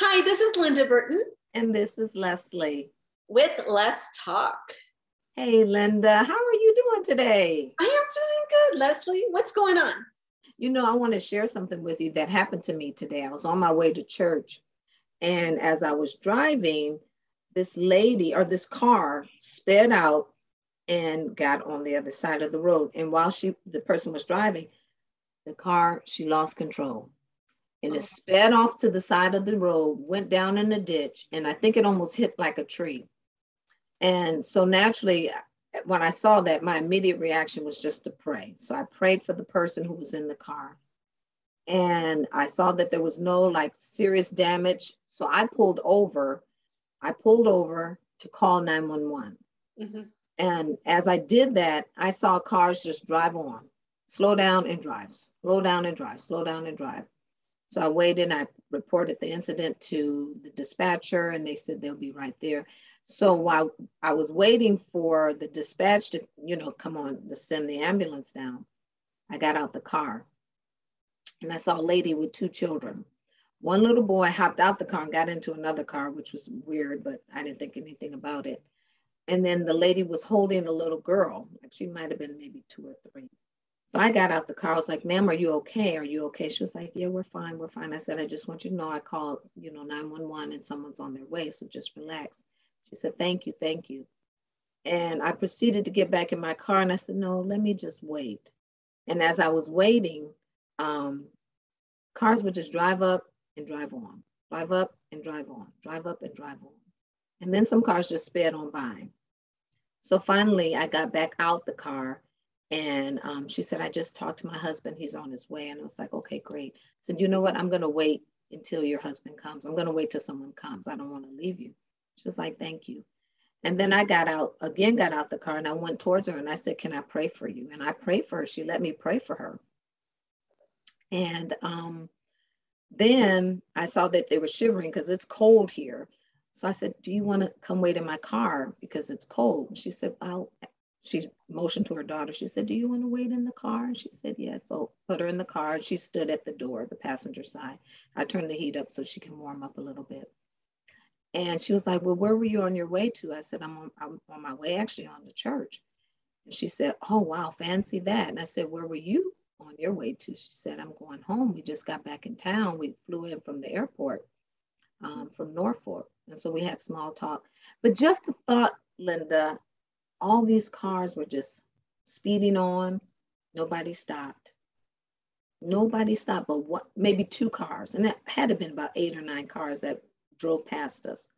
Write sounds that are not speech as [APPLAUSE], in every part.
Hi, this is Linda Burton. And this is Leslie. With Let's Talk. Hey, Linda, how are you doing today? I am doing good, Leslie. What's going on? You know, I want to share something with you that happened to me today. I was on my way to church, and as I was driving, this lady or this car sped out and got on the other side of the road. And while she, the person was driving, the car, she lost control and it sped off to the side of the road, went down in a ditch, and I think it almost hit like a tree. And so naturally, when I saw that, my immediate reaction was just to pray. So I prayed for the person who was in the car. And I saw that there was no like serious damage. So I pulled over. I pulled over to call 911. Mm-hmm. And as I did that, I saw cars just drive on, slow down and drive, slow down and drive, slow down and drive. So I waited and I reported the incident to the dispatcher and they said they'll be right there. So while I was waiting for the dispatch to, you know, come on to send the ambulance down, I got out the car and I saw a lady with two children. One little boy hopped out the car and got into another car, which was weird, but I didn't think anything about it. And then the lady was holding a little girl, she might have been maybe two or three. So I got out the car. I was like, ma'am, are you okay? Are you okay? She was like, yeah, we're fine. We're fine. I said, I just want you to know I called, you know, 911 and someone's on their way. So just relax. She said, thank you. Thank you. And I proceeded to get back in my car and I said, no, let me just wait. And as I was waiting, um, cars would just drive up and drive on, drive up and drive on, drive up and drive on. And then some cars just sped on by. So finally, I got back out the car and um, she said, I just talked to my husband. He's on his way. And I was like, okay, great. I said, you know what? I'm going to wait until your husband comes. I'm going to wait till someone comes. I don't want to leave you. She was like, thank you. And then I got out, again, got out the car and I went towards her and I said, can I pray for you? And I prayed for her. She let me pray for her. And um, then I saw that they were shivering because it's cold here. So I said, do you want to come wait in my car because it's cold? She said, I'll she motioned to her daughter. She said, Do you want to wait in the car? And she said, Yes. So put her in the car. She stood at the door, the passenger side. I turned the heat up so she can warm up a little bit. And she was like, Well, where were you on your way to? I said, I'm on, I'm on my way actually on to church. And she said, Oh, wow, fancy that. And I said, Where were you on your way to? She said, I'm going home. We just got back in town. We flew in from the airport um, from Norfolk. And so we had small talk. But just the thought, Linda, all these cars were just speeding on. Nobody stopped. Nobody stopped, but what, maybe two cars. And it had to been about eight or nine cars that drove past us.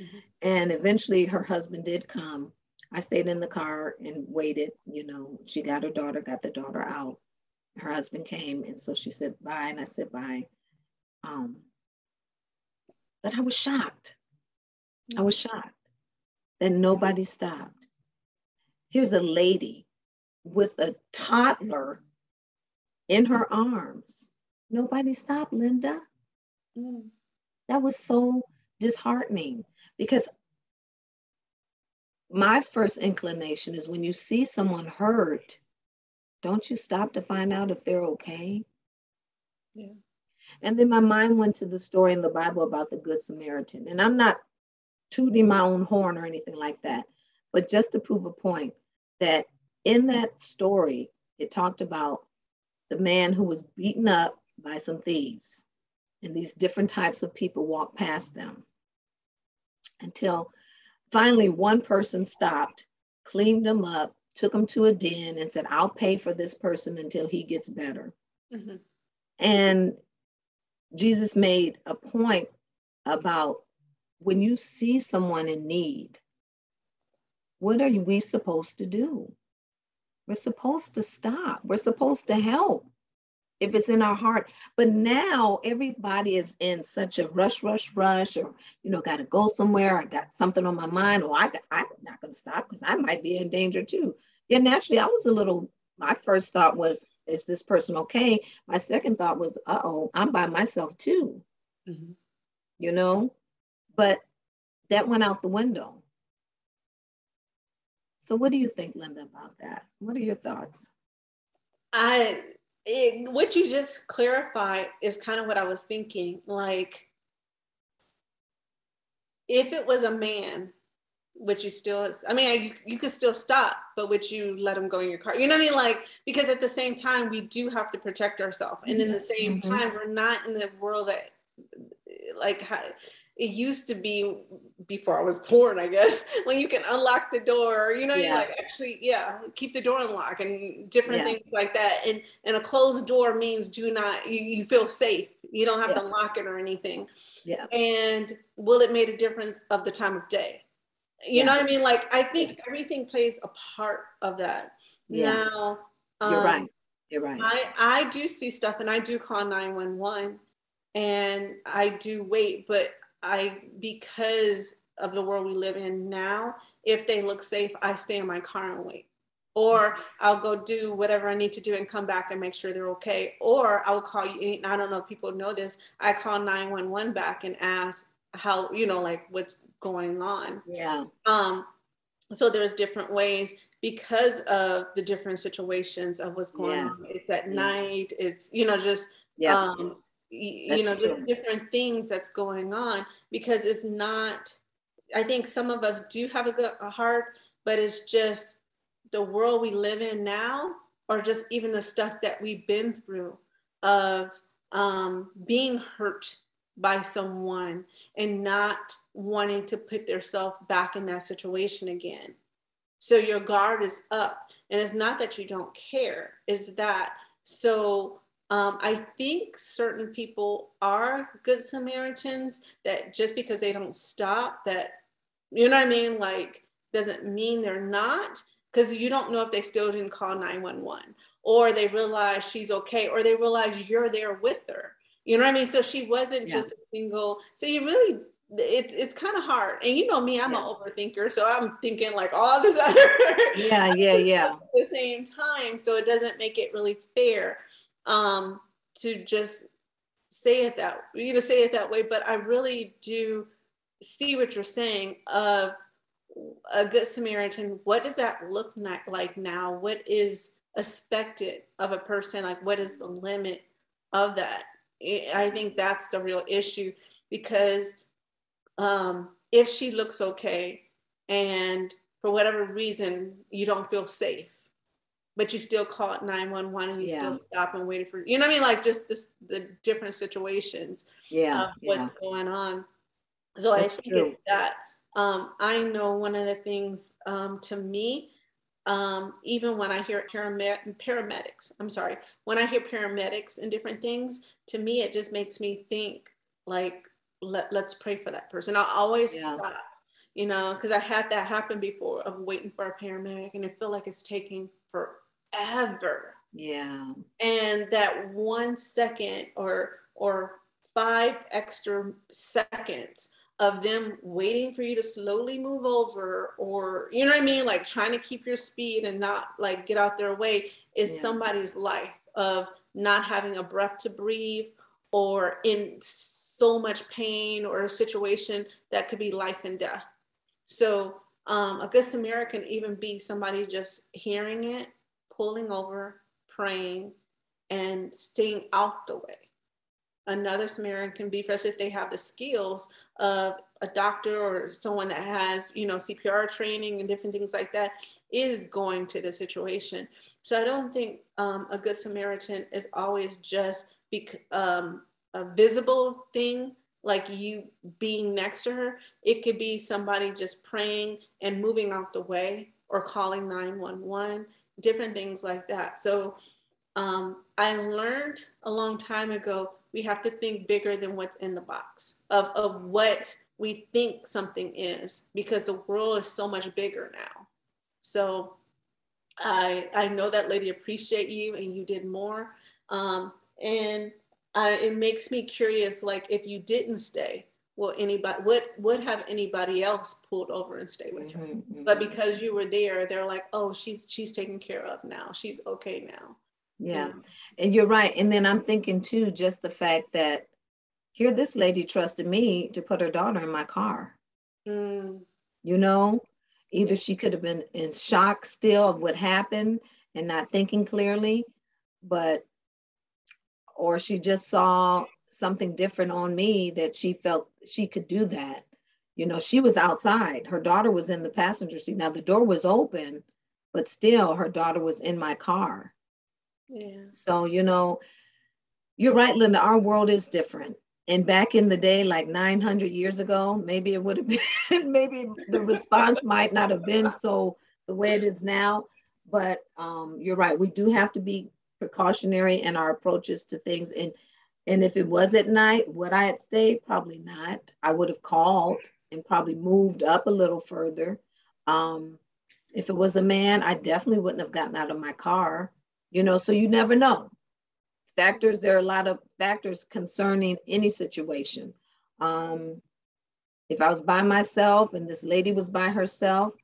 Mm-hmm. And eventually her husband did come. I stayed in the car and waited. You know, she got her daughter, got the daughter out. Her husband came. And so she said bye. And I said bye. Um, but I was shocked. I was shocked that nobody stopped. Here's a lady with a toddler in her arms. Nobody stopped, Linda. Mm. That was so disheartening because my first inclination is when you see someone hurt, don't you stop to find out if they're okay? Yeah. And then my mind went to the story in the Bible about the Good Samaritan. And I'm not tooting my own horn or anything like that, but just to prove a point that in that story, it talked about the man who was beaten up by some thieves. And these different types of people walked past them until finally one person stopped, cleaned him up, took him to a den, and said, I'll pay for this person until he gets better. Mm-hmm. And Jesus made a point about when you see someone in need, what are we supposed to do? We're supposed to stop. We're supposed to help if it's in our heart. But now everybody is in such a rush, rush, rush, or you know, got to go somewhere. I got something on my mind, or I, I'm not going to stop because I might be in danger too. Yeah, naturally, I was a little. My first thought was, "Is this person okay?" My second thought was, "Uh oh, I'm by myself too." Mm-hmm. You know, but that went out the window. So, what do you think, Linda, about that? What are your thoughts? I, it, what you just clarified is kind of what I was thinking. Like, if it was a man, would you still i mean you, you could still stop but would you let him go in your car you know what i mean like because at the same time we do have to protect ourselves and in the same mm-hmm. time we're not in the world that like it used to be before I was born, I guess, [LAUGHS] when you can unlock the door, you know, yeah. like actually, yeah, keep the door unlocked and different yeah. things like that. And and a closed door means do not you, you feel safe. You don't have yeah. to lock it or anything. Yeah. And will it made a difference of the time of day? You know what I mean? Like I think everything plays a part of that. Now um, you're right. You're right. I, I do see stuff and I do call 911 and I do wait, but I because of the world we live in now, if they look safe, I stay in my car and wait. Or I'll go do whatever I need to do and come back and make sure they're okay. Or I'll call you. I don't know if people know this. I call 911 back and ask how, you know, like what's going on. Yeah. Um, so there's different ways because of the different situations of what's going yes. on. It's at yeah. night. It's, you know, just yeah. um, you know true. different things that's going on because it's not i think some of us do have a good a heart but it's just the world we live in now or just even the stuff that we've been through of um, being hurt by someone and not wanting to put themselves back in that situation again so your guard is up and it's not that you don't care is that so um, I think certain people are good Samaritans that just because they don't stop, that, you know what I mean? Like, doesn't mean they're not, because you don't know if they still didn't call 911 or they realize she's okay or they realize you're there with her. You know what I mean? So she wasn't yeah. just a single. So you really, it's it's kind of hard. And you know me, I'm yeah. an overthinker, so I'm thinking like all this other. yeah, yeah, yeah. [LAUGHS] At the same time, so it doesn't make it really fair um, to just say it that you know say it that way but i really do see what you're saying of a good samaritan. What does that look like now? What is expected of a person? Like what is the limit of that? I think that's the real issue because um, if she looks okay and for whatever reason you don't feel safe but you still call it 911 and you yeah. still stop and wait for you know what I mean like just this the different situations yeah what's yeah. going on so That's I think true. that um, I know one of the things um, to me um, even when I hear paramed- paramedics I'm sorry when I hear paramedics and different things to me it just makes me think like let, let's pray for that person I'll always yeah. stop you know because I had that happen before of waiting for a paramedic and I feel like it's taking for forever. Yeah. And that one second or or five extra seconds of them waiting for you to slowly move over or you know what I mean like trying to keep your speed and not like get out their way is yeah. somebody's life of not having a breath to breathe or in so much pain or a situation that could be life and death. So um, a good Samaritan even be somebody just hearing it pulling over, praying, and staying out the way. Another Samaritan can be, especially if they have the skills of a doctor or someone that has, you know, CPR training and different things like that, is going to the situation. So I don't think um, a good Samaritan is always just be, um, a visible thing like you being next to her. It could be somebody just praying and moving out the way or calling 911 different things like that. So um, I learned a long time ago we have to think bigger than what's in the box of, of what we think something is because the world is so much bigger now. So I I know that lady appreciate you and you did more. Um, and I, it makes me curious, like if you didn't stay, will anybody would would have anybody else pulled over and stay with her. Mm-hmm, mm-hmm. but because you were there they're like oh she's she's taken care of now. She's okay now. Yeah. And you're right. And then i'm thinking too just the fact that here this lady trusted me to put her daughter in my car. Mm. you know either she could have been in shock still of what happened and not thinking clearly but or she just saw something different on me that she felt she could do that You know, she was outside. Her daughter was in the passenger seat. Now the door was open, but still her daughter was in my car. Yeah. So, you know, you're right, Linda, our world is different. And back in the day, like 900 years ago, maybe it would have [LAUGHS] been, maybe the response might not have been so the way it is now. But um, you're right, we do have to be precautionary in our approaches to things. And and if it was at night, would I have stayed? Probably not. I would have called and probably moved up a little further. Um, if it was a man, I definitely wouldn't have gotten out of my car. You know, so you never know. Factors, there are a lot of factors concerning any situation. Um, if I was by myself and this lady was by herself,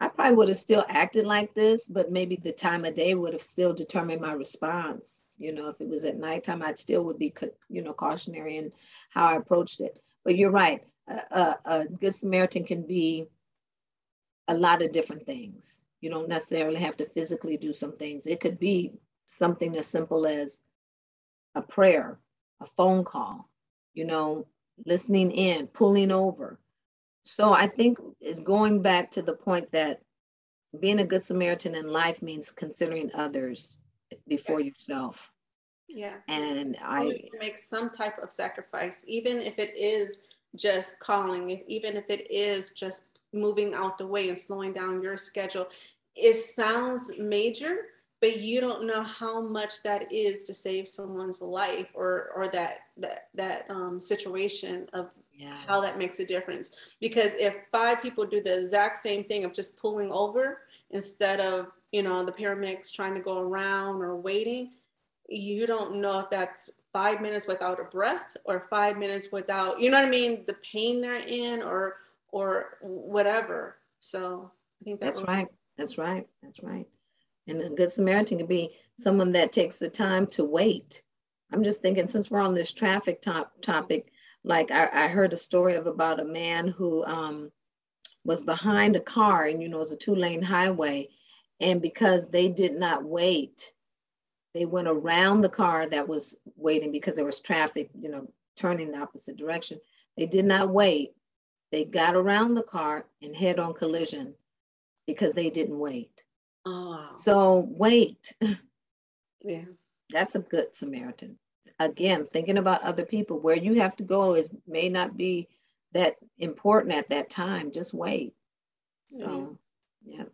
I probably would have still acted like this, but maybe the time of day would have still determined my response. You know, if it was at nighttime, I'd still would be, you know, cautionary in how I approached it. But you're right. A, a, a good Samaritan can be a lot of different things. You don't necessarily have to physically do some things. It could be something as simple as a prayer, a phone call, you know, listening in, pulling over, so I think it's going back to the point that being a good Samaritan in life means considering others before yourself. Yeah. And I make some type of sacrifice, even if it is just calling, even if it is just moving out the way and slowing down your schedule. It sounds major, but you don't know how much that is to save someone's life or or that that that um, situation of yeah. how that makes a difference. Because if five people do the exact same thing of just pulling over instead of, you know, the paramedics trying to go around or waiting, you don't know if that's five minutes without a breath or five minutes without, you know what I mean, the pain they're in or or whatever. So I think that's, that's right. That's right. That's right. And a good Samaritan can be someone that takes the time to wait. I'm just thinking, since we're on this traffic top topic, like I, I heard a story of about a man who um, was behind a car and you know it's a two lane highway and because they did not wait they went around the car that was waiting because there was traffic you know turning the opposite direction. They did not wait. They got around the car and head on collision because they didn't wait. Oh. so wait. [LAUGHS] Yeah. That's a good samaritan again thinking about other people where you have to go is may not be that important at that time just wait. So mm-hmm. yeah.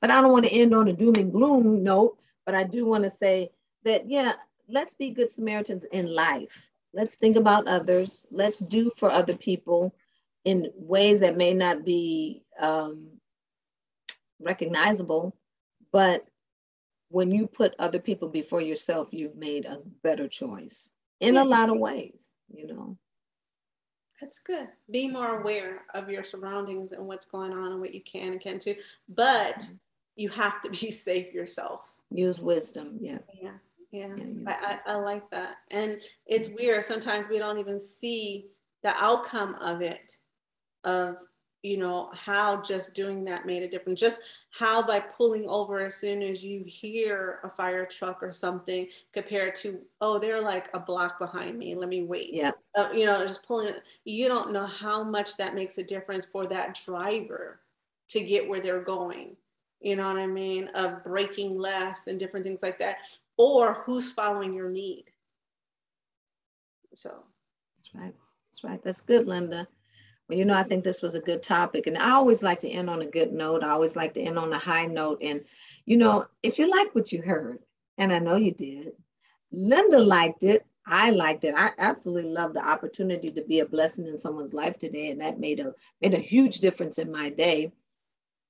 But i don't want to end on a doom and gloom note but i do want to say that yeah let's be good samaritans in life. Let's think about others. Let's do for other people in ways that may not be um, recognizable but when you put other people before yourself, you've made a better choice in a lot of ways, you know. That's good. Be more aware of your surroundings and what's going on and what you can and can't do. But mm-hmm. you have to be [LAUGHS] safe yourself. Use wisdom. Yeah. Yeah. Yeah. yeah I, I, I like that. And it's weird. Sometimes we don't even see the outcome of it, of you know how just doing that made a difference. Just how by pulling over as soon as you hear a fire truck or something compared to oh they're like a block behind me let me wait. Yeah. Uh, you know just pulling it you don't know how much that makes a difference for that driver to get where they're going you know what i mean of breaking less and different things like that or who's following your need. So. That's right. That's right. That's good linda you know, I think this was a good topic. And I always like to end on a good note. I always like to end on a high note. And, you know, if you like what you heard, and I know you did, Linda liked it. I liked it. I absolutely love the opportunity to be a blessing in someone's life today. And that made a made a huge difference in my day.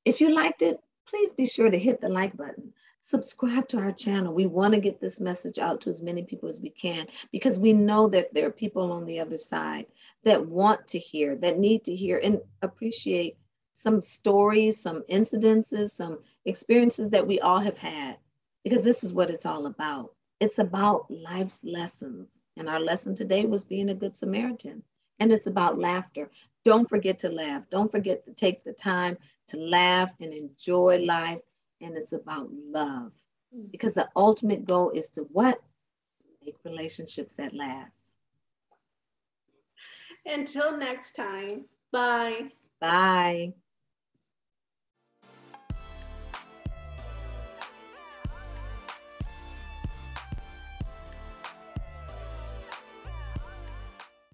If you liked it, please be sure to hit the like button subscribe to our channel. We want to get this message out to as many people as we can because we know that there are people on the other side that want to hear, that need to hear and appreciate some stories, some incidences, some experiences that we all have had because this is what it's all about. It's about life's lessons. And our lesson today was being a good Samaritan. And it's about laughter. Don't forget to laugh. Don't forget to take the time to laugh and enjoy life and it's about love. Mm. Because the ultimate goal is to what? Make relationships that last. Until next time, Bye. Bye.